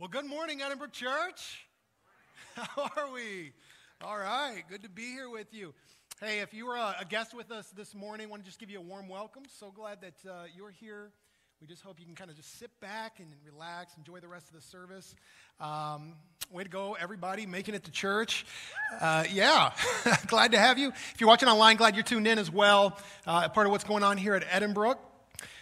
Well, good morning, Edinbrook Church. How are we? All right, good to be here with you. Hey, if you were a, guest with us this morning, I want to just give you a warm welcome. So glad that uh, you're here. We just hope you can kind of just sit back and relax, enjoy the rest of the service. Um, way to go, everybody, making it to church. Uh, yeah, glad to have you. If you're watching online, glad you're tuned in as well. Uh, part of what's going on here at Edinbrook.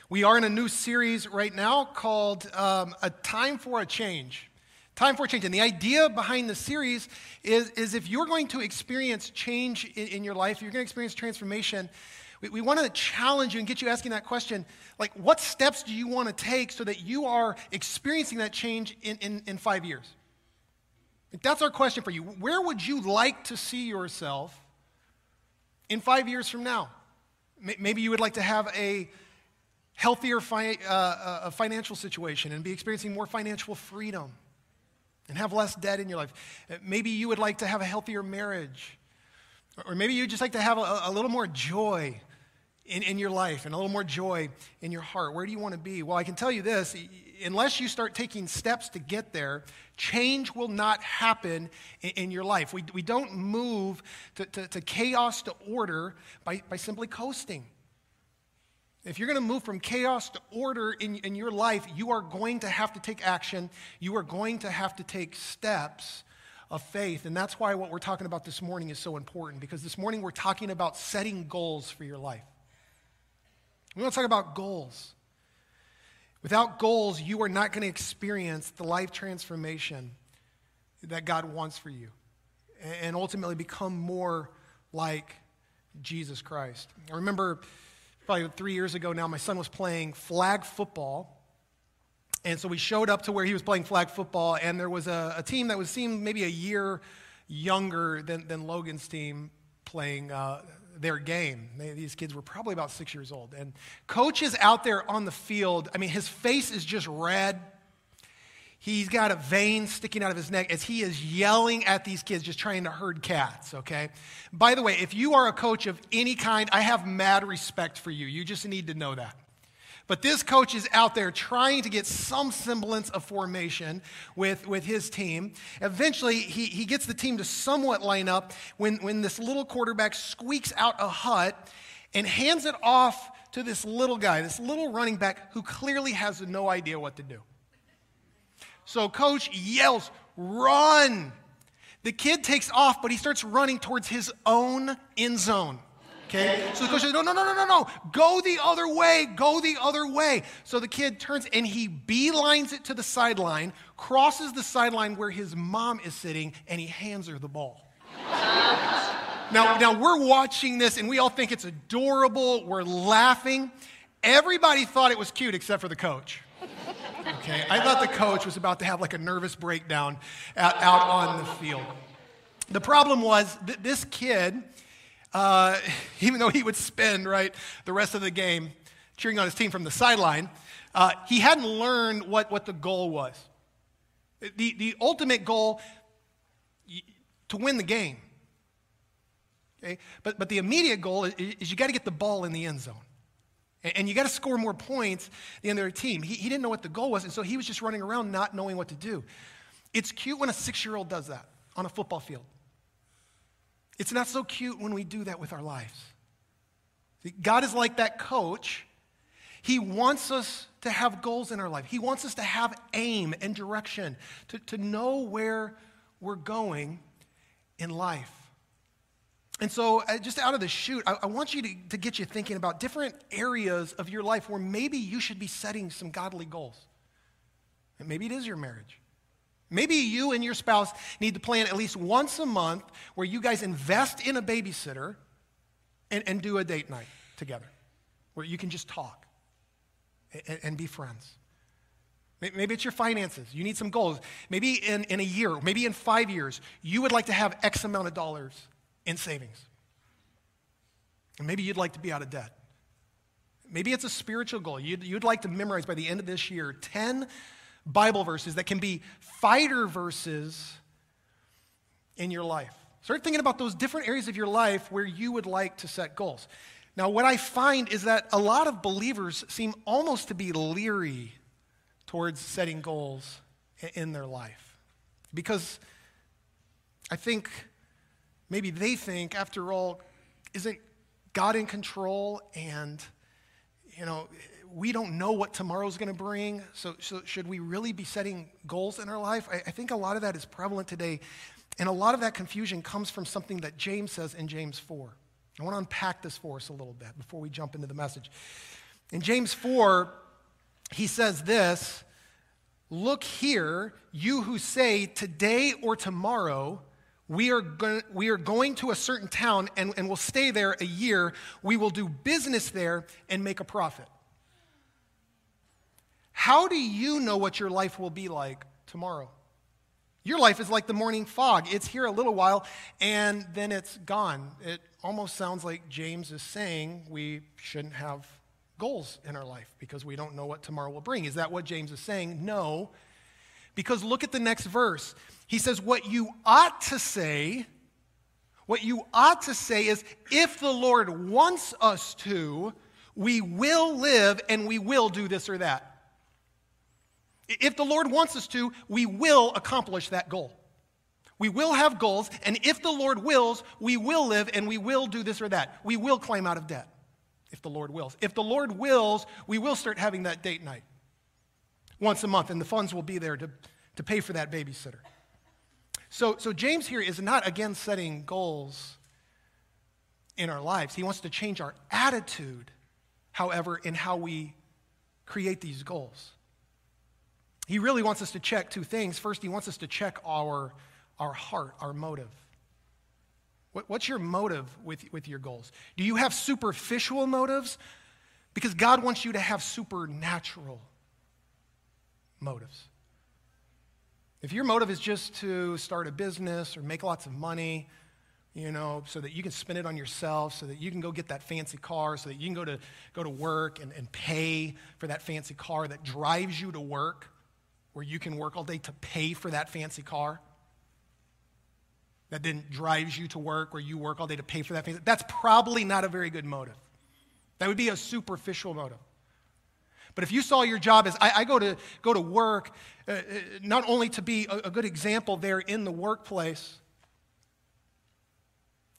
We are in a new series right now called um, A Time for a Change. Time for a Change. And the idea behind the series is, is if you're going to experience change in, in your life, you're going to experience transformation, we, we want to challenge you and get you asking that question like, what steps do you want to take so that you are experiencing that change in, in, in five years? That's our question for you. Where would you like to see yourself in five years from now? Maybe you would like to have a healthier fi- uh, uh, financial situation and be experiencing more financial freedom and have less debt in your life. Maybe you would like to have a healthier marriage. Or maybe you'd just like to have a, a little more joy in, in your life and a little more joy in your heart. Where do you want to be? Well, I can tell you this unless you start taking steps to get there, change will not happen in, in your life. We, we don't move to, to, to chaos to order by, by simply coasting. If you're going to move from chaos to order in, in your life, you are going to have to take action. You are going to have to take steps of faith. And that's why what we're talking about this morning is so important, because this morning we're talking about setting goals for your life. We want to talk about goals. Without goals, you are not going to experience the life transformation that God wants for you and ultimately become more like Jesus Christ. I remember probably three years ago now, my son was playing flag football. And so we showed up to where he was playing flag football, and there was a, a team that was seemed maybe a year younger than, than Logan's team playing uh, their game. They, these kids were probably about six years old. And coach is out there on the field. I mean, his face is just red. He's got a vein sticking out of his neck as he is yelling at these kids, just trying to herd cats, okay? By the way, if you are a coach of any kind, I have mad respect for you. You just need to know that. But this coach is out there trying to get some semblance of formation with, with his team. Eventually, he, he gets the team to somewhat line up when, when this little quarterback squeaks out a hut and hands it off to this little guy, this little running back who clearly has no idea what to do. So coach yells, run. The kid takes off, but he starts running towards his own end zone. Okay? So the coach says, no, no, no, no, no, no. Go the other way. Go the other way. So the kid turns and he beelines it to the sideline, crosses the sideline where his mom is sitting, and he hands her the ball. now, now we're watching this and we all think it's adorable. We're laughing. Everybody thought it was cute except for the coach. Okay, I thought the coach was about to have like a nervous breakdown out, out on the field. The problem was that this kid, uh, even though he would spend right the rest of the game cheering on his team from the sideline, uh, he hadn't learned what, what the goal was. The, the ultimate goal to win the game. Okay? But, but the immediate goal is, is you got to get the ball in the end zone. And you got to score more points than their team. He, he didn't know what the goal was, and so he was just running around not knowing what to do. It's cute when a six year old does that on a football field. It's not so cute when we do that with our lives. God is like that coach. He wants us to have goals in our life, He wants us to have aim and direction, to, to know where we're going in life. And so, uh, just out of the I, I want you to, to get you thinking about different areas of your life where maybe you should be setting some godly goals. And maybe it is your marriage. Maybe you and your spouse need to plan at least once a month where you guys invest in a babysitter and, and do a date night together where you can just talk and, and be friends. Maybe it's your finances. You need some goals. Maybe in, in a year, maybe in five years, you would like to have X amount of dollars in savings. And maybe you'd like to be out of debt. Maybe it's a spiritual goal. You'd, you'd like to memorize by the end of this year 10 Bible verses that can be fighter verses in your life. Start thinking about those different areas of your life where you would like to set goals. Now, what I find is that a lot of believers seem almost to be leery towards setting goals in their life. Because I think maybe they think, after all, isn't God in control? And, you know, we don't know what tomorrow's going to bring. So, so, should we really be setting goals in our life? I, I think a lot of that is prevalent today. And a lot of that confusion comes from something that James says in James 4. I want to unpack this for us a little bit before we jump into the message. In James 4, he says this Look here, you who say, Today or tomorrow, we are, go- we are going to a certain town and, and we'll stay there a year. We will do business there and make a profit. How do you know what your life will be like tomorrow? Your life is like the morning fog. It's here a little while and then it's gone. It almost sounds like James is saying we shouldn't have goals in our life because we don't know what tomorrow will bring. Is that what James is saying? No. Because look at the next verse. He says, What you ought to say, what you ought to say is, if the Lord wants us to, we will live and we will do this or that. If the Lord wants us to, we will accomplish that goal. We will have goals, and if the Lord wills, we will live and we will do this or that. We will climb out of debt, if the Lord wills. If the Lord wills, we will start having that date night once a month, and the funds will be there to, to pay for that babysitter. So, so James here is not again setting goals in our lives. He wants to change our attitude, however, in how we create these goals. He really wants us to check two things. First, he wants us to check our, our heart, our motive. What, what's your motive with, with your goals? Do you have superficial motives? Because God wants you to have supernatural motives. If your motive is just to start a business or make lots of money, you know, so that you can spend it on yourself, so that you can go get that fancy car, so that you can go to, go to work and, and pay for that fancy car that drives you to work, where you can work all day to pay for that fancy car that then drives you to work where you work all day to pay for that fancy that's probably not a very good motive that would be a superficial motive but if you saw your job as i, I go, to, go to work uh, uh not only to be a, a good example there in the workplace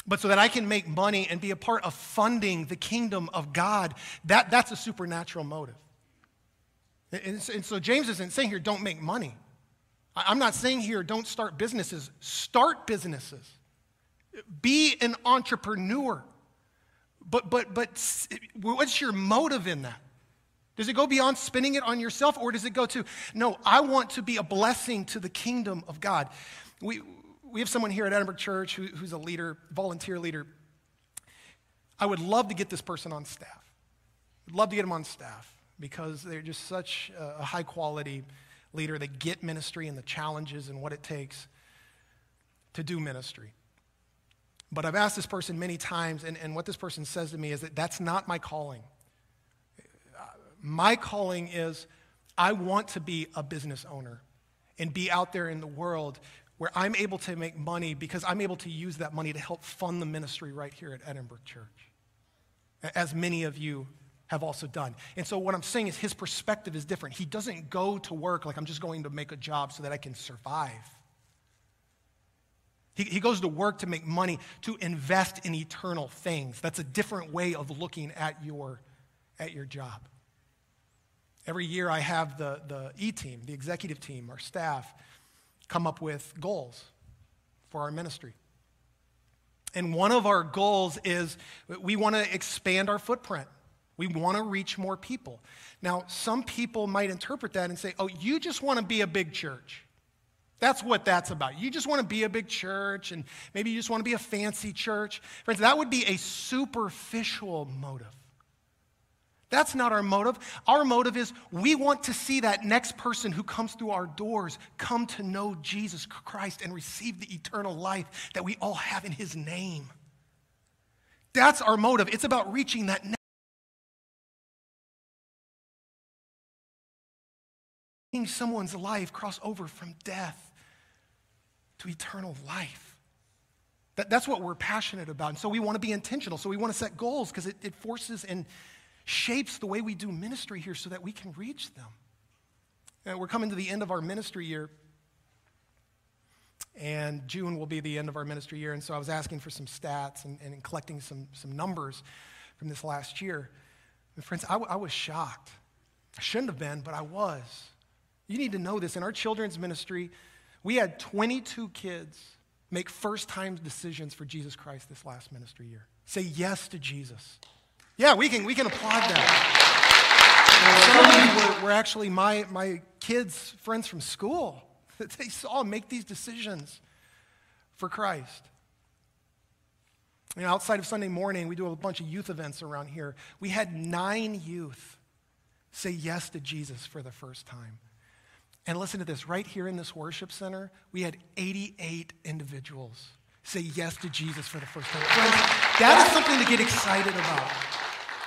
but so that I can make money and be a part of funding the kingdom of God, that, that's a supernatural motive. And, and so James isn't saying here, don't make money. I'm not saying here, don't start businesses. Start businesses. Be an entrepreneur. But, but, but what's your motive in that? Does it go beyond spending it on yourself, or does it go to, no, I want to be a blessing to the kingdom of God? We, we have someone here at Edinbrook Church who, who's a leader, volunteer leader. I would love to get this person on staff. I'd love to get him on staff because they're just such a high quality leader. They get ministry and the challenges and what it takes to do ministry. But I've asked this person many times, and, and what this person says to me is that that's not my calling. My calling is I want to be a business owner and be out there in the world where I'm able to make money because I'm able to use that money to help fund the ministry right here at Edinbrook Church. As many of you have also done. And so what I'm saying is his perspective is different. He doesn't go to work like I'm just going to make a job so that I can survive. He, he goes to work to make money, to invest in eternal things. That's a different way of looking at your, at your job. Every year I have the, the E team, the executive team, our staff, come up with goals for our ministry. And one of our goals is we want to expand our footprint. We want to reach more people. Now, some people might interpret that and say, oh, you just want to be a big church. That's what that's about. You just want to be a big church, and maybe you just want to be a fancy church. Friends, that would be a superficial motive. That's not our motive. Our motive is we want to see that next person who comes through our doors come to know Jesus Christ and receive the eternal life that we all have in his name. That's our motive. It's about reaching that next someone's life cross over from death to eternal life. That, that's what we're passionate about. And so we want to be intentional. So we want to set goals because it, it forces and shapes the way we do ministry here so that we can reach them. Uh, we're coming to the end of our ministry year. And June will be the end of our ministry year. And so I was asking for some stats and, and collecting some, some numbers from this last year. And friends, I, w- I was shocked. I shouldn't have been, but I was. You need to know this. In our children's ministry, we had 22 kids make first time decisions for Jesus Christ this last ministry year. Say yes to Jesus. Yeah, we can, we can applaud that. Some of these were, were actually my, my kids' friends from school that they saw make these decisions for Christ. You know, outside of Sunday morning, we do a bunch of youth events around here. We had nine youth say yes to Jesus for the first time. And listen to this right here in this worship center, we had 88 individuals say yes to Jesus for the first time. Friends, that is something to get excited about.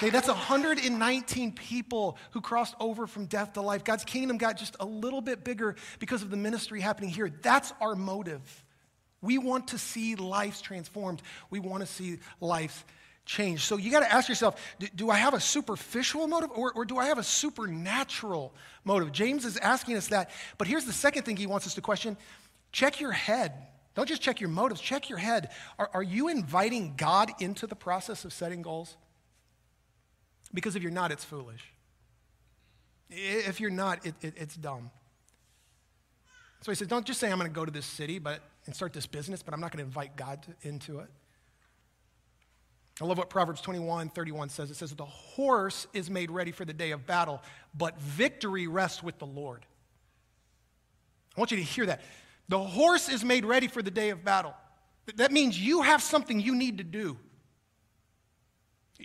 Okay, that's 119 people who crossed over from death to life. God's kingdom got just a little bit bigger because of the ministry happening here. That's our motive. We want to see lives transformed, we want to see lives changed. So you got to ask yourself do, do, I have a superficial motive or, or do I have a supernatural motive? James is asking us that. But here's the second thing he wants us to question check your head. Don't just check your motives, check your head. Are, are you inviting God into the process of setting goals? Because if you're not, it's foolish. If you're not, it, it, it's dumb. So he says, don't just say I'm going to go to this city but, and start this business, but I'm not going to invite God to, into it. I love what Proverbs 21 31 says. It says, The horse is made ready for the day of battle, but victory rests with the Lord. I want you to hear that. The horse is made ready for the day of battle. That means you have something you need to do.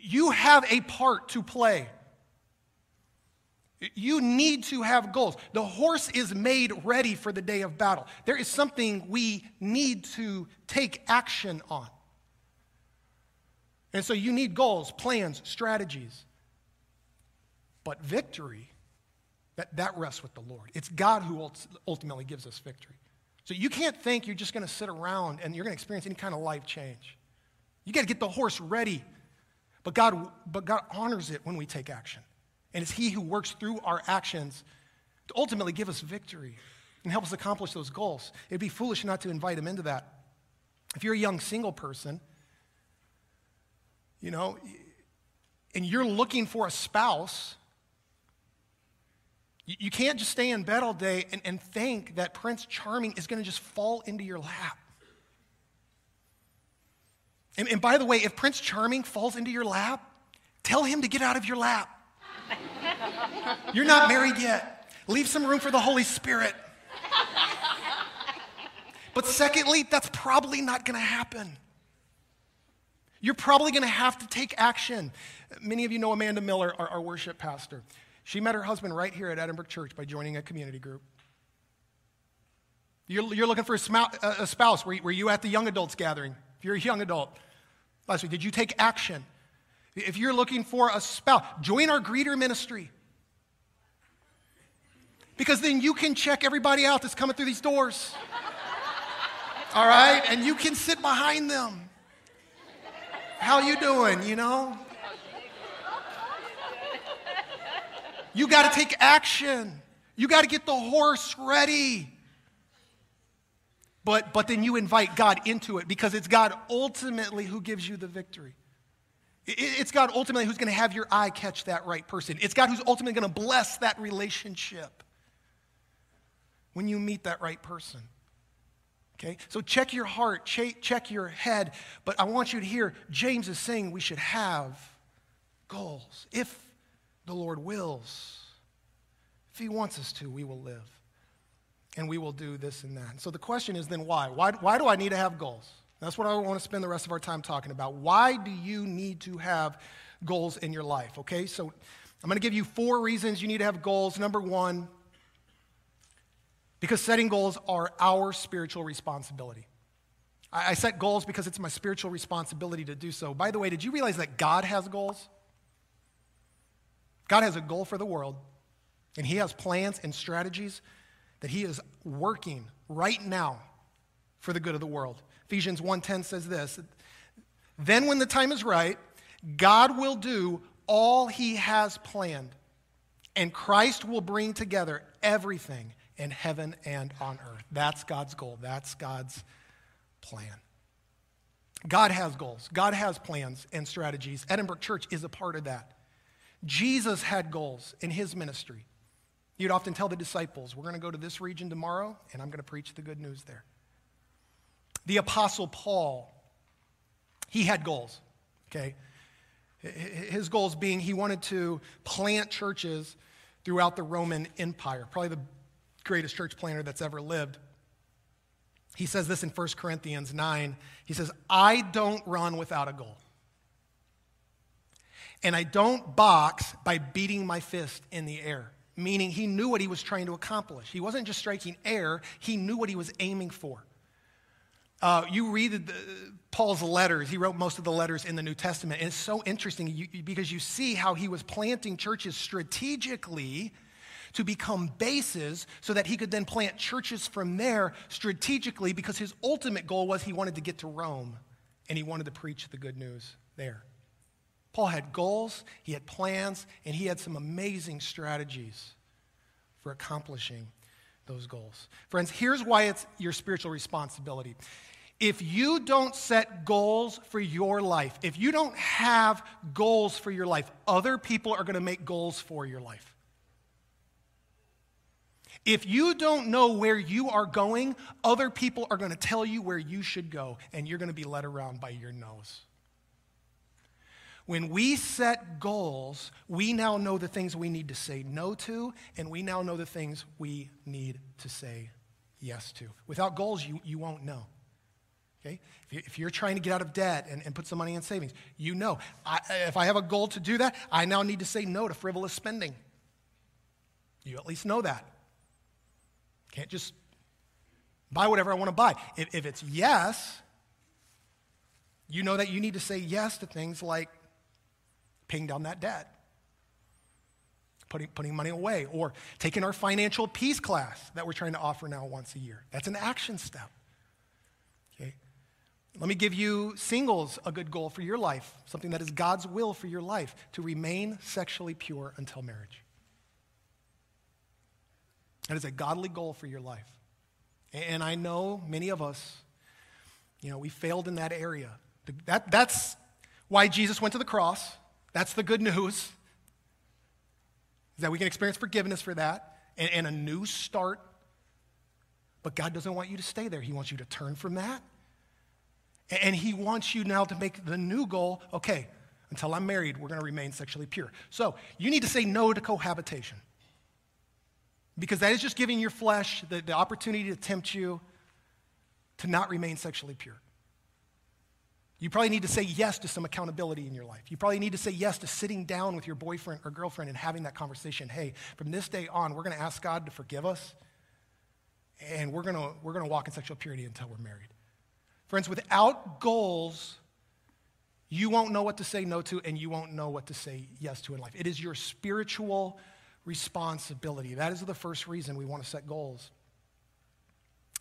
You have a part to play. You need to have goals. The horse is made ready for the day of battle. There is something we need to take action on. And so you need goals, plans, strategies. But victory, that, that rests with the Lord. It's God who ultimately gives us victory. So you can't think you're just going to sit around and you're going to experience any kind of life change. You got to get the horse ready but God, but God honors it when we take action. And it's He who works through our actions to ultimately give us victory and help us accomplish those goals. It'd be foolish not to invite Him into that. If you're a young single person, you know, and you're looking for a spouse, you can't just stay in bed all day and, and think that Prince Charming is going to just fall into your lap. And, and by the way, if Prince Charming falls into your lap, tell him to get out of your lap. You're not married yet. Leave some room for the Holy Spirit. But secondly, that's probably not going to happen. You're probably going to have to take action. Many of you know Amanda Miller, our, our, worship pastor. She met her husband right here at Edinbrook Church by joining a community group. You're, you're looking for a, a spouse. Were, were you at the young adults gathering? If you're a young adult, last week? Did you take action? If you're looking for a spouse, join our greeter ministry. Because then you can check everybody out that's coming through these doors. All right? And you can sit behind them. How you doing, you know? You got to take action. You got to get the horse ready. But, but then you invite God into it because it's God ultimately who gives you the victory. It's God ultimately who's going to have your eye catch that right person. It's God who's ultimately going to bless that relationship when you meet that right person. Okay? So check your heart, check your head. But I want you to hear James is saying we should have goals. If the Lord wills, if He wants us to, we will live and we will do this and that. So the question is then why? Why, why do I need to have goals? That's what I want to spend the rest of our time talking about. Why do you need to have goals in your life? Okay, so I'm going to give you four reasons you need to have goals. Number one, because setting goals are our spiritual responsibility. I, I set goals because it's my spiritual responsibility to do so. By the way, did you realize that God has goals? God has a goal for the world, and He has plans and strategies that he is working right now for the good of the world. Ephesians 1:10 says this, then when the time is right, God will do all he has planned. And Christ will bring together everything in heaven and on earth. That's God's goal. That's God's plan. God has goals, God has plans and strategies. Edinbrook Church is a part of that. Jesus had goals in his ministry. You'd often tell the disciples, We're going to go to this region tomorrow, and I'm going to preach the good news there. The Apostle Paul, he had goals, okay? His goals being he wanted to plant churches throughout the Roman Empire, probably the greatest church planter that's ever lived. He says this in 1 Corinthians 9. He says, I don't run without a goal. And I don't box by beating my fist in the air, meaning he knew what he was trying to accomplish. He wasn't just striking air, he knew what he was aiming for. Uh, you read the, Paul's letters, he wrote most of the letters in the New Testament, and it's so interesting you, because you see how he was planting churches strategically to become bases so that he could then plant churches from there strategically because his ultimate goal was he wanted to get to Rome and he wanted to preach the good news there. Paul had goals, he had plans, and he had some amazing strategies for accomplishing those goals. Friends, here's why it's your spiritual responsibility. If you don't set goals for your life, if you don't have goals for your life, other people are going to make goals for your life. If you don't know where you are going, other people are going to tell you where you should go, and you're going to be led around by your nose. When we set goals, we now know the things we need to say no to, and we now know the things we need to say yes to. Without goals, you, you won't know. Okay? If you're trying to get out of debt and, and put some money in savings, you know. I, if I have a goal to do that, I now need to say no to frivolous spending. You at least know that. Can't just buy whatever I want to buy. If, if it's yes, you know that you need to say yes to things like paying down that debt, putting, putting money away, or taking our financial peace class that we're trying to offer now once a year. That's an action step. Okay? Let me give you singles a good goal for your life, something that is God's will for your life to remain sexually pure until marriage. That is a godly goal for your life. And I know many of us, you know, we failed in that area. That, that's why Jesus went to the cross. That's the good news. Is that we can experience forgiveness for that and, and a new start. But God doesn't want you to stay there. He wants you to turn from that. And He wants you now to make the new goal okay, until I'm married, we're going to remain sexually pure. So you need to say no to cohabitation. Because that is just giving your flesh the, the opportunity to tempt you to not remain sexually pure. You probably need to say yes to some accountability in your life. You probably need to say yes to sitting down with your boyfriend or girlfriend and having that conversation. Hey, from this day on, we're going to ask God to forgive us, and we're going to, we're going to walk in sexual purity until we're married. Friends, without goals, you won't know what to say no to, and you won't know what to say yes to in life. It is your spiritual responsibility. That is the first reason we want to set goals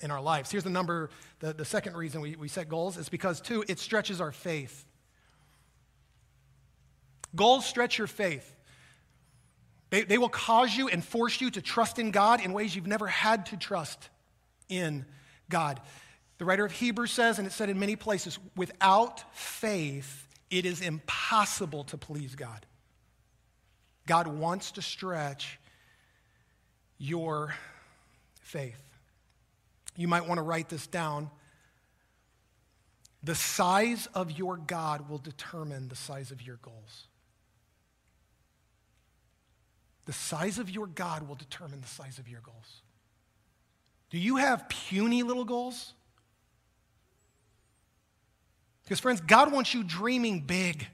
in our lives. Here's the number, the, the second reason we, we set goals is because, two, it stretches our faith. Goals stretch your faith. They, they will cause you and force you to trust in God in ways you've never had to trust in God. The writer of Hebrews says, and it's said in many places, without faith, it is impossible to please God. God wants to stretch your faith. You might want to write this down. The size of your God will determine the size of your goals. The size of your God will determine the size of your goals. Do you have puny little goals? Because, friends, God wants you dreaming big.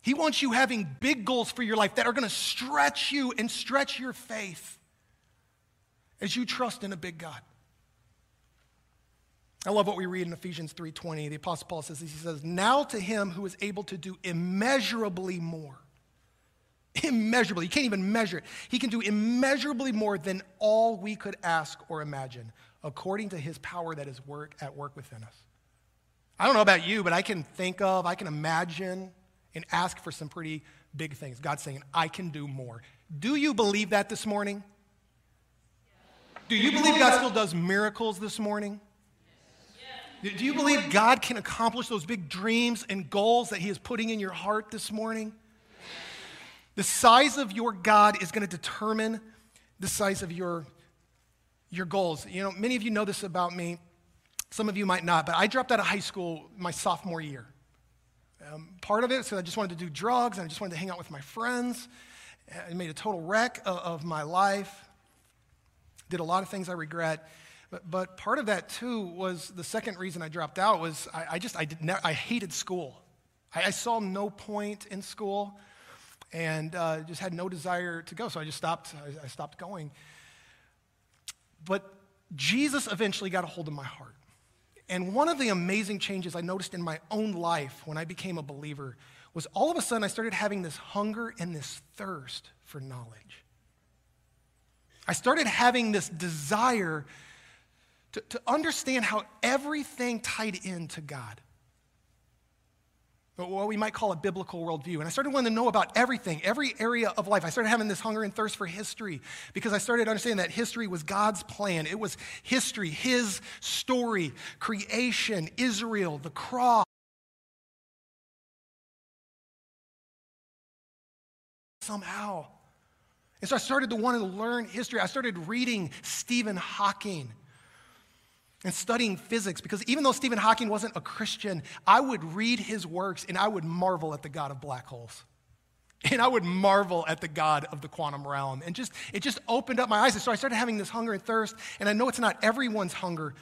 He wants you having big goals for your life that are going to stretch you and stretch your faith as you trust in a big God. I love what we read in Ephesians 3:20. The apostle Paul says this. He says, "Now to him who is able to do immeasurably more." Immeasurably. You can't even measure it. He can do immeasurably more than all we could ask or imagine, according to his power that is work at work within us. I don't know about you, but I can think of, I can imagine and ask for some pretty big things. God's saying, I can do more. Do you believe that this morning? Do you believe God still does miracles this morning? Do you believe God can accomplish those big dreams and goals that He is putting in your heart this morning? The size of your God is going to determine the size of your, your goals. You know, many of you know this about me. Some of you might not, but I dropped out of high school my sophomore year. Um, part of it is I just wanted to do drugs and I just wanted to hang out with my friends. I made a total wreck of, of my life. Did a lot of things I regret. But, but part of that too was the second reason I dropped out was I, I just I did ne- I hated school. I, I, saw no point in school, and uh, just had no desire to go. So I just stopped. I, I stopped going. But Jesus eventually got a hold of my heart. And one of the amazing changes I noticed in my own life when I became a believer was all of a sudden I started having this hunger and this thirst for knowledge. I started having this desire to, to understand how everything tied into God. What we might call a biblical worldview. And I started wanting to know about everything, every area of life. I started having this hunger and thirst for history because I started understanding that history was God's plan. It was history, His story, creation, Israel, the cross. Somehow. And so I started to want to learn history. I started reading Stephen Hawking and studying physics because even though Stephen Hawking wasn't a Christian, I would read his works and I would marvel at the God of black holes. And I would marvel at the God of the quantum realm. And just it just opened up my eyes. And so I started having this hunger and thirst. And I know it's not everyone's hunger.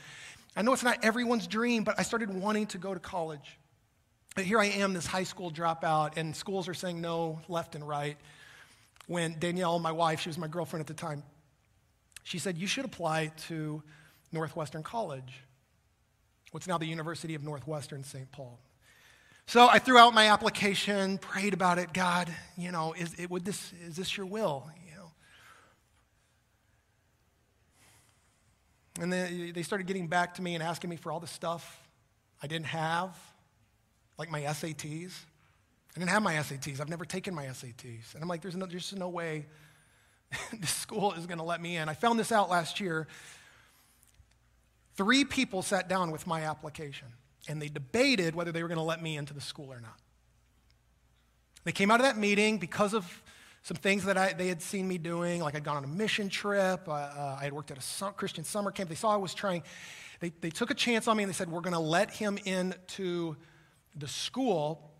I know it's not everyone's dream, but I started wanting to go to college. But here I am, this high school dropout, and schools are saying no left and right. When Danielle, my wife, she was my girlfriend at the time, she said, You should apply to Northwestern College, what's now the University of Northwestern St. Paul. So I threw out my application, prayed about it. God, you know, is, it, would this, is this your will? You know. And then they started getting back to me and asking me for all the stuff I didn't have, like my SATs. I didn't have my SATs. I've never taken my SATs. And I'm like, there's, no, there's just no way this school is going to let me in. I found this out last year Three people sat down with my application and they debated whether they were going to let me into the school or not. They came out of that meeting because of some things that I, they had seen me doing, like I'd gone on a mission trip, uh, uh, I had worked at a Christian summer camp. They saw I was trying. They, they took a chance on me and they said, We're going to let him into the school.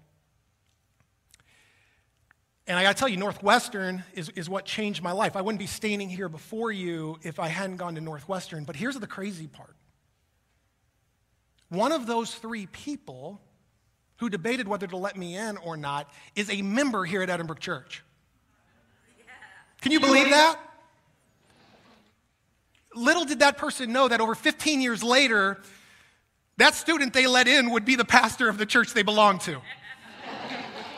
And I got to tell you, Northwestern is, is what changed my life. I wouldn't be standing here before you if I hadn't gone to Northwestern. But here's the crazy part one of those three people who debated whether to let me in or not is a member here at Edinbrook Church. Can you believe that? Little did that person know that over 15 years later, that student they let in would be the pastor of the church they belong to.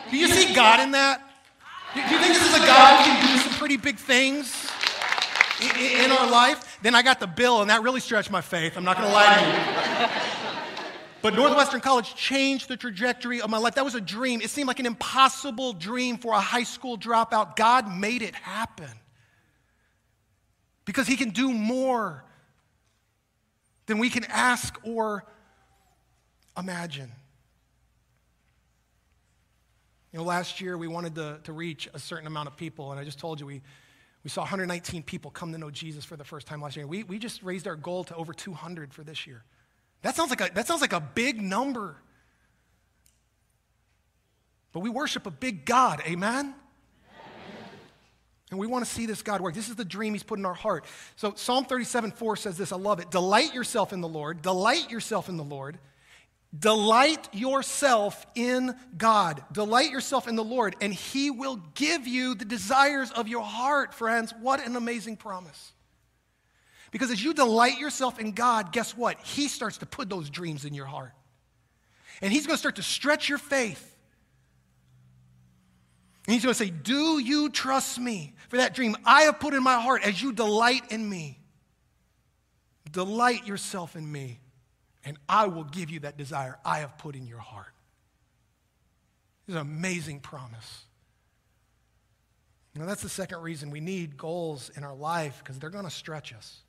Do you see God in that? Do you think this is a God who can do some pretty big things in our life? Then I got the bill, and that really stretched my faith. I'm not going to lie to you. But Northwestern College changed the trajectory of my life. That was a dream. It seemed like an impossible dream for a high school dropout. God made it happen because He can do more than we can ask or imagine. You know, last year we wanted to, to reach a certain amount of people, and I just told you we, we saw 119 people come to know Jesus for the first time last year. We, we just raised our goal to over 200 for this year. That sounds like a, that sounds like a big number. But we worship a big God, amen? And we want to see this God work. This is the dream He's put in our heart. So Psalm 37 4 says this I love it. Delight yourself in the Lord. Delight yourself in the Lord. Delight yourself in God. Delight yourself in the Lord, and He will give you the desires of your heart, friends. What an amazing promise. Because as you delight yourself in God, guess what? He starts to put those dreams in your heart. And He's going to start to stretch your faith. And He's going to say, Do you trust me for that dream I have put in my heart as you delight in me? Delight yourself in me, and I will give you that desire I have put in your heart. It's an amazing promise. Now, that's the second reason we need goals in our life because they're going to stretch us.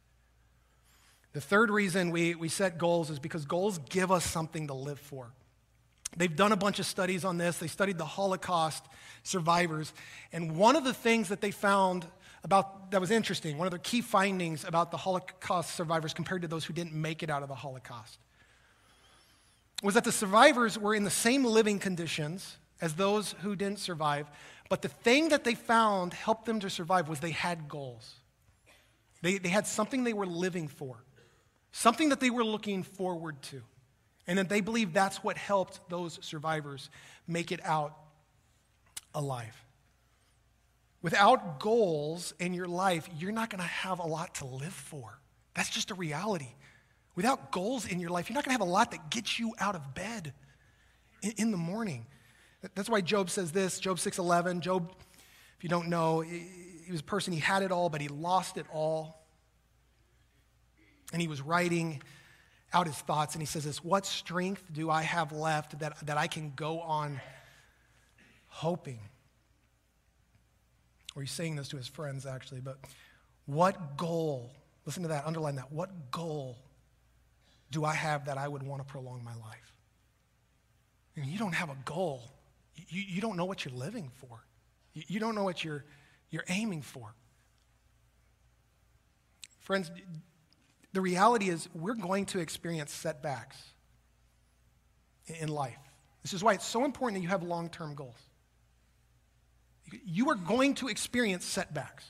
The third reason we, we set goals is because goals give us something to live for. They've done a bunch of studies on this. They studied the Holocaust survivors. And one of the things that they found about that was interesting, one of the key findings about the Holocaust survivors compared to those who didn't make it out of the Holocaust, was that the survivors were in the same living conditions as those who didn't survive. But the thing that they found helped them to survive was they had goals. They, they had something they were living for, something that they were looking forward to. And that they believe that's what helped those survivors make it out alive. Without goals in your life, you're not going to have a lot to live for. That's just a reality. Without goals in your life, you're not going to have a lot that gets you out of bed in, in the morning. That's why Job says this, Job 6:11. Job, if you don't know, he was a person he had it all, but he lost it all. And he was writing out his thoughts, and he says this What strength do I have left that, that I can go on hoping? Or he's saying this to his friends, actually, but what goal, listen to that, underline that, what goal do I have that I would want to prolong my life? Mean, you don't have a goal. You, you don't know what you're living for. You, you don't know what you're, you're aiming for. Friends, the reality is we're going to experience setbacks in life. This is why it's so important that you have long term goals. You are going to experience setbacks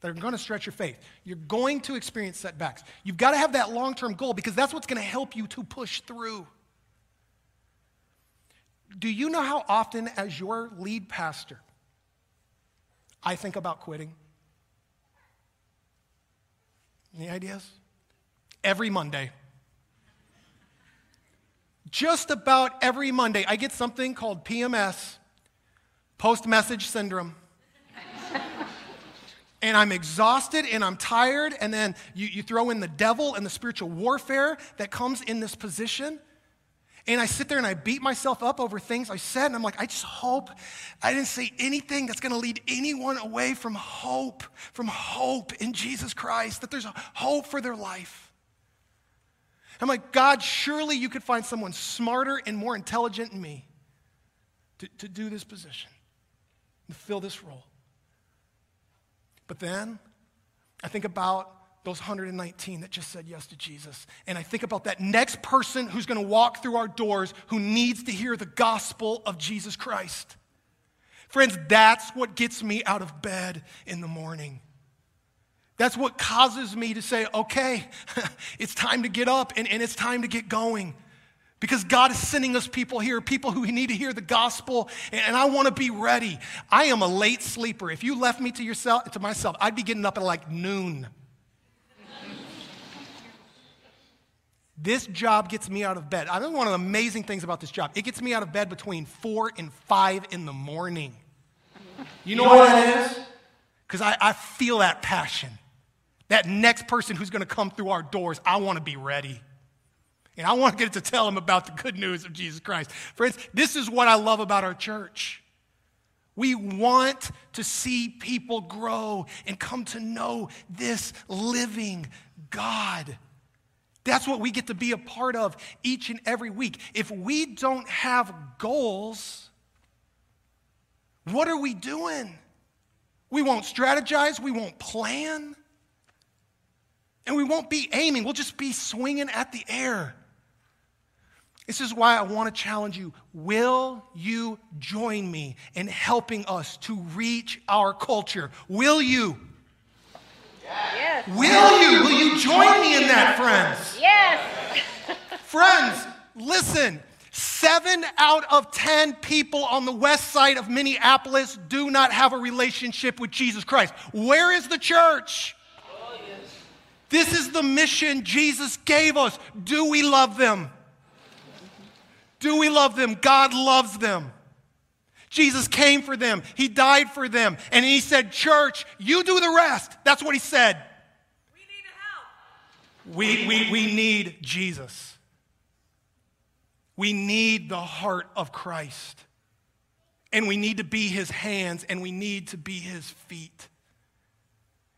that are going to stretch your faith. You're going to experience setbacks. You've got to have that long term goal because that's what's going to help you to push through. Do you know how often, as your lead pastor, I think about quitting? Any ideas? Every Monday. Just about every Monday, I get something called PMS, post message syndrome. and I'm exhausted and I'm tired, and then you, you throw in the devil and the spiritual warfare that comes in this position. And I sit there and I beat myself up over things I said, and I'm like, I just hope I didn't say anything that's gonna lead anyone away from hope, from hope in Jesus Christ, that there's a hope for their life. I'm like, God, surely you could find someone smarter and more intelligent than me to, to do this position, to fill this role. But then I think about those 119 that just said yes to Jesus. And I think about that next person who's going to walk through our doors who needs to hear the gospel of Jesus Christ. Friends, that's what gets me out of bed in the morning. That's what causes me to say, okay, it's time to get up and, and it's time to get going. Because God is sending us people here, people who need to hear the gospel, and, I want to be ready. I am a late sleeper. If you left me to yourself to myself, I'd be getting up at like noon. This job gets me out of bed. I know one of the amazing things about this job. It gets me out of bed between four and five in the morning. You know, you know what that is? Because I, I feel that passion. That next person who's going to come through our doors, I want to be ready. And I want to get to tell them about the good news of Jesus Christ. Friends, this is what I love about our church. We want to see people grow and come to know this living God. That's what we get to be a part of each and every week. If we don't have goals, what are we doing? We won't strategize, we won't plan, and we won't be aiming. We'll just be swinging at the air. This is why I want to challenge you. Will you join me in helping us to reach our culture? Will you? Yes. Will you? Will you join me in that, friends? Yes. friends, listen. Seven out of 10 people on the west side of Minneapolis do not have a relationship with Jesus Christ. Where is the church? This is the mission Jesus gave us. Do we love them? Do we love them? God loves them. Jesus came for them, He died for them, and He said, Church, you do the rest. That's what He said. We need help. We, we, we need Jesus. We need the heart of Christ. And we need to be his hands and we need to be his feet.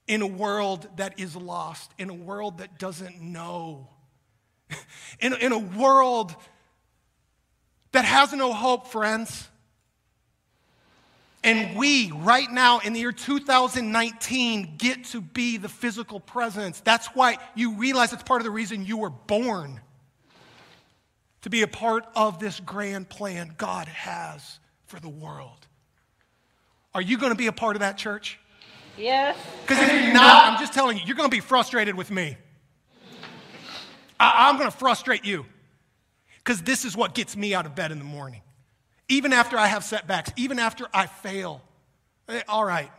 In a world that is lost, in a world that doesn't know, in, in a world that has no hope, friends. And we, right now in the year 2019, get to be the physical presence. That's why you realize it's part of the reason you were born to be a part of this grand plan God has for the world. Are you going to be a part of that church? Yes. Because if you're not, I'm just telling you, you're going to be frustrated with me. I- I'm going to frustrate you. Because this is what gets me out of bed in the morning. Even after I have setbacks, even after I fail. Eh, All right,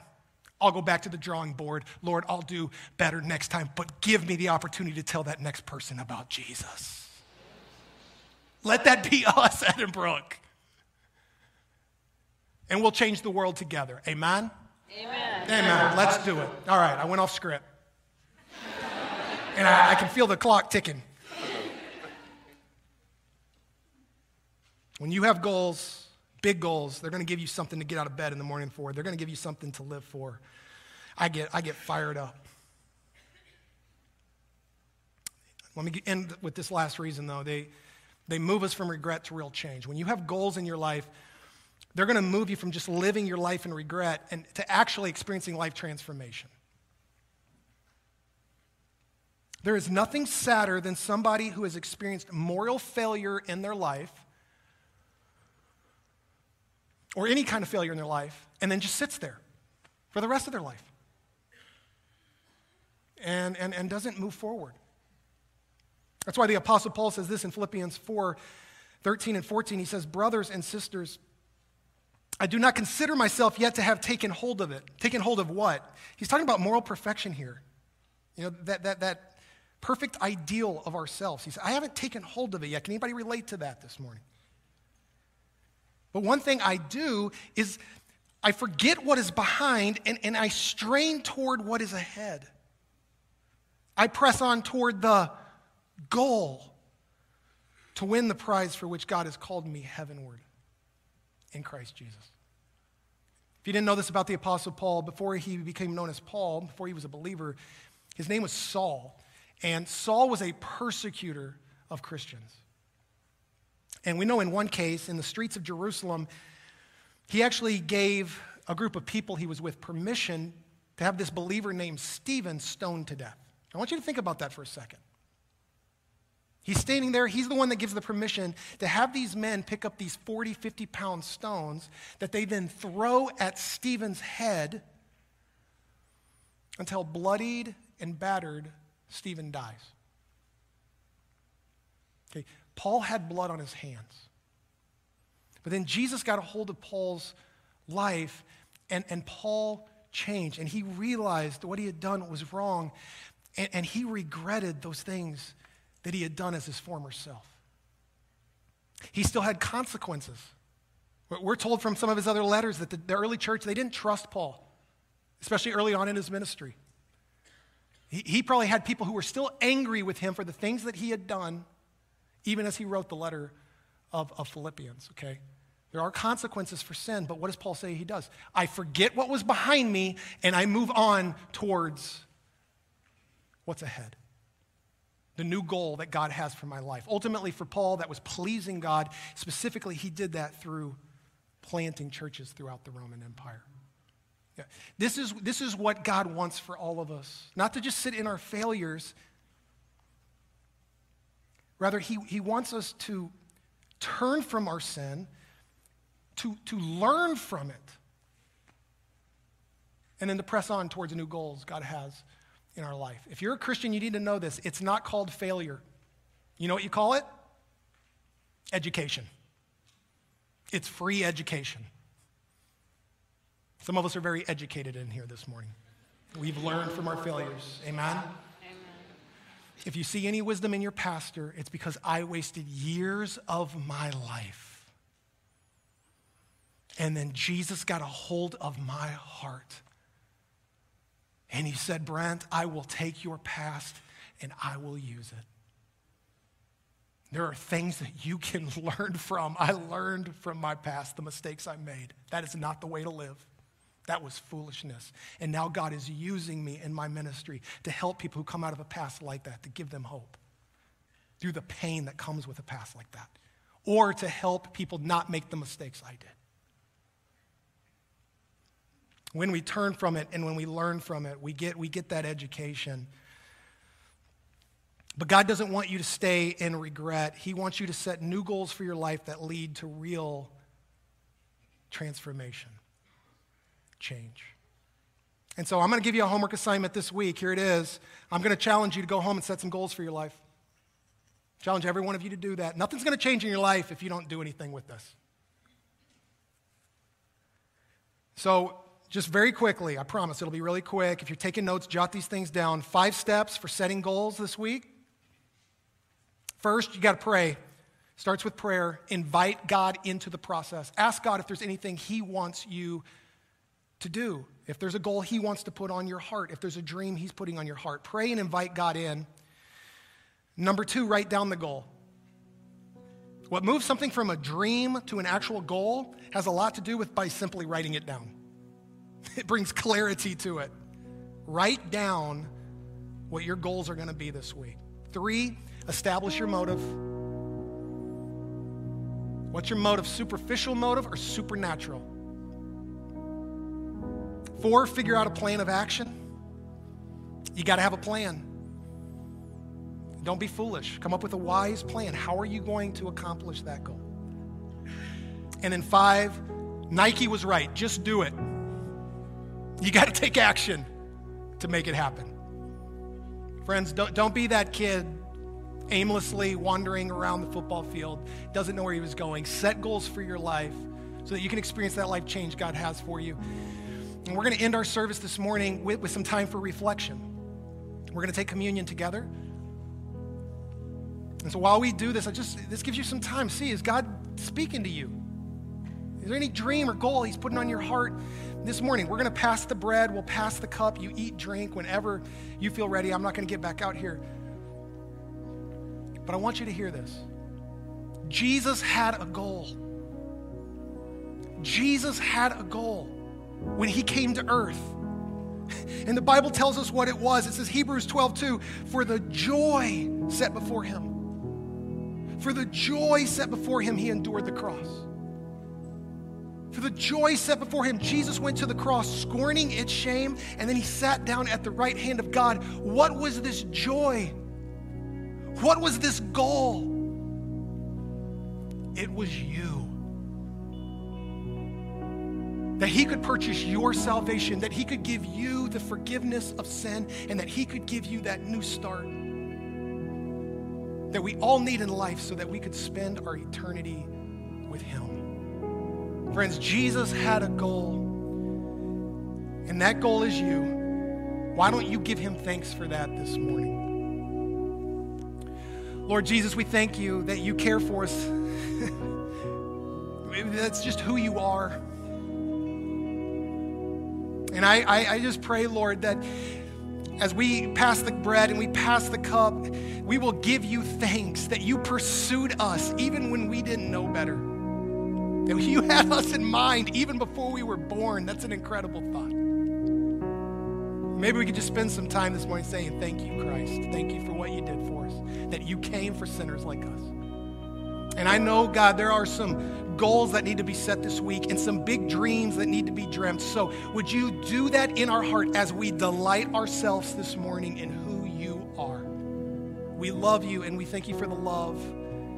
I'll go back to the drawing board. Lord, I'll do better next time, but give me the opportunity to tell that next person about Jesus. Let that be us, Edinbrook. And we'll change the world together. Amen? Amen. Amen. Let's do it. All right, I went off script. And I, I can feel the clock ticking. When you have goals, big goals, they're going to give you something to get out of bed in the morning for. They're going to give you something to live for. I get, I get fired up. Let me end with this last reason, though. They, they move us from regret to real change. When you have goals in your life, they're going to move you from just living your life in regret and to actually experiencing life transformation. There is nothing sadder than somebody who has experienced moral failure in their life or any kind of failure in their life and then just sits there for the rest of their life and, and, and doesn't move forward. That's why the Apostle Paul says this in Philippians 4 13 and 14. He says, Brothers and sisters, I do not consider myself yet to have taken hold of it. Taken hold of what? He's talking about moral perfection here. You know, that, that, that perfect ideal of ourselves. He said, I haven't taken hold of it yet. Can anybody relate to that this morning? But one thing I do is I forget what is behind and, and I strain toward what is ahead. I press on toward the goal to win the prize for which God has called me heavenward in Christ Jesus. If you didn't know this about the Apostle Paul, before he became known as Paul, before he was a believer, his name was Saul. And Saul was a persecutor of Christians. And we know in one case, in the streets of Jerusalem, he actually gave a group of people he was with permission to have this believer named Stephen stoned to death. I want you to think about that for a second. He's standing there. He's the one that gives the permission to have these men pick up these 40, 50 pound stones that they then throw at Stephen's head until bloodied and battered, Stephen dies. Okay, Paul had blood on his hands. But then Jesus got a hold of Paul's life, and, and Paul changed, and he realized what he had done was wrong, and, and he regretted those things that he had done as his former self. He still had consequences. We're- told from some of his other letters that the, the early church, they didn't trust Paul, especially early on in his ministry. He, he probably had people who were still angry with him for the things that he had done, even as he wrote the letter of, of Philippians, okay? There are consequences for sin, but what does Paul say he does? I forget what was behind me and I move on towards what's ahead. The new goal that God has for my life. Ultimately, for Paul, that was pleasing God. Specifically, he did that through planting churches throughout the Roman Empire. Yeah. This, is, this is what God wants for all of us. Not to just sit in our failures. Rather, he, he wants us to turn from our sin, to, to learn from it, and then to press on towards the new goals God has in our life. If you're a Christian, you need to know this. It's not called failure. You know what you call it? Education. It's free education. Some of us are very educated in here this morning. We've learned from our failures. Amen? If you see any wisdom in your pastor, it's because I wasted years of my life. And then Jesus got a hold of my heart. And he said, Brent, I will take your past and I will use it. There are things that you can learn from. I learned from my past the mistakes I made. That is not the way to live. That was foolishness. And now God is using me in my ministry to help people who come out of a past like that, to give them hope through the pain that comes with a past like that, or to help people not make the mistakes I did. When we turn from it and when we learn from it, we get, we get that education. But God doesn't want you to stay in regret. He wants you to set new goals for your life that lead to real transformation, change. And so I'm going to give you a homework assignment this week. Here it is. I'm going to challenge you to go home and set some goals for your life. Challenge every one of you to do that. Nothing's going to change in your life if you don't do anything with this. So, just very quickly, I promise it'll be really quick. If you're taking notes, jot these things down. Five steps for setting goals this week. First, you got to pray. Starts with prayer. Invite God into the process. Ask God if there's anything He wants you to do. If there's a goal He wants to put on your heart, if there's a dream He's putting on your heart, pray and invite God in. Number two, write down the goal. What moves something from a dream to an actual goal has a lot to do with by simply writing it down. It brings clarity to it. Write down what your goals are going to be this week. Three, establish your motive. What's your motive? Superficial motive or supernatural? Four, figure out a plan of action. You got to have a plan. Don't be foolish. Come up with a wise plan. How are you going to accomplish that goal? And then five, Nike was right. Just do it. You got to take action to make it happen. Friends, don't, don't be that kid aimlessly wandering around the football field, doesn't know where he was going. Set goals for your life so that you can experience that life change God has for you. And we're going to end our service this morning with, with some time for reflection. We're going to take communion together. And so while we do this, I just this gives you some time. See, is God speaking to you? Is there any dream or goal He's putting on your heart this morning? We're going to pass the bread, we'll pass the cup. You eat, drink whenever you feel ready. I'm not going to get back out here. But I want you to hear this. Jesus had a goal. Jesus had a goal when he came to earth. And the Bible tells us what it was. It says Hebrews 12, 2, for the joy set before him for the joy set before him, he endured the cross. For the joy set before him, Jesus went to the cross, scorning its shame, and then he sat down at the right hand of God. What was this joy? What was this goal? It was you. That he could purchase your salvation, that he could give you the forgiveness of sin, and that he could give you that new start that we all need in life so that we could spend our eternity with Him. Friends, Jesus had a goal, and that goal is you. Why don't you give Him thanks for that this morning? Lord Jesus, we thank you that you care for us. Maybe that's just who you are. And I, I, I just pray, Lord, that as we pass the bread and we pass the cup, we will give you thanks that you pursued us even when we didn't know better. That you had us in mind even before we were born. That's an incredible thought. Maybe we could just spend some time this morning saying, Thank you, Christ. Thank you for what you did for us, that you came for sinners like us. And I know, God, there are some goals that need to be set this week and some big dreams that need to be dreamt. So, would you do that in our heart as we delight ourselves this morning in who you are? We love you and we thank you for the love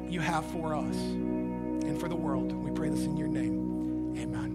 you have for us and for the world. We pray this in your name. Amen.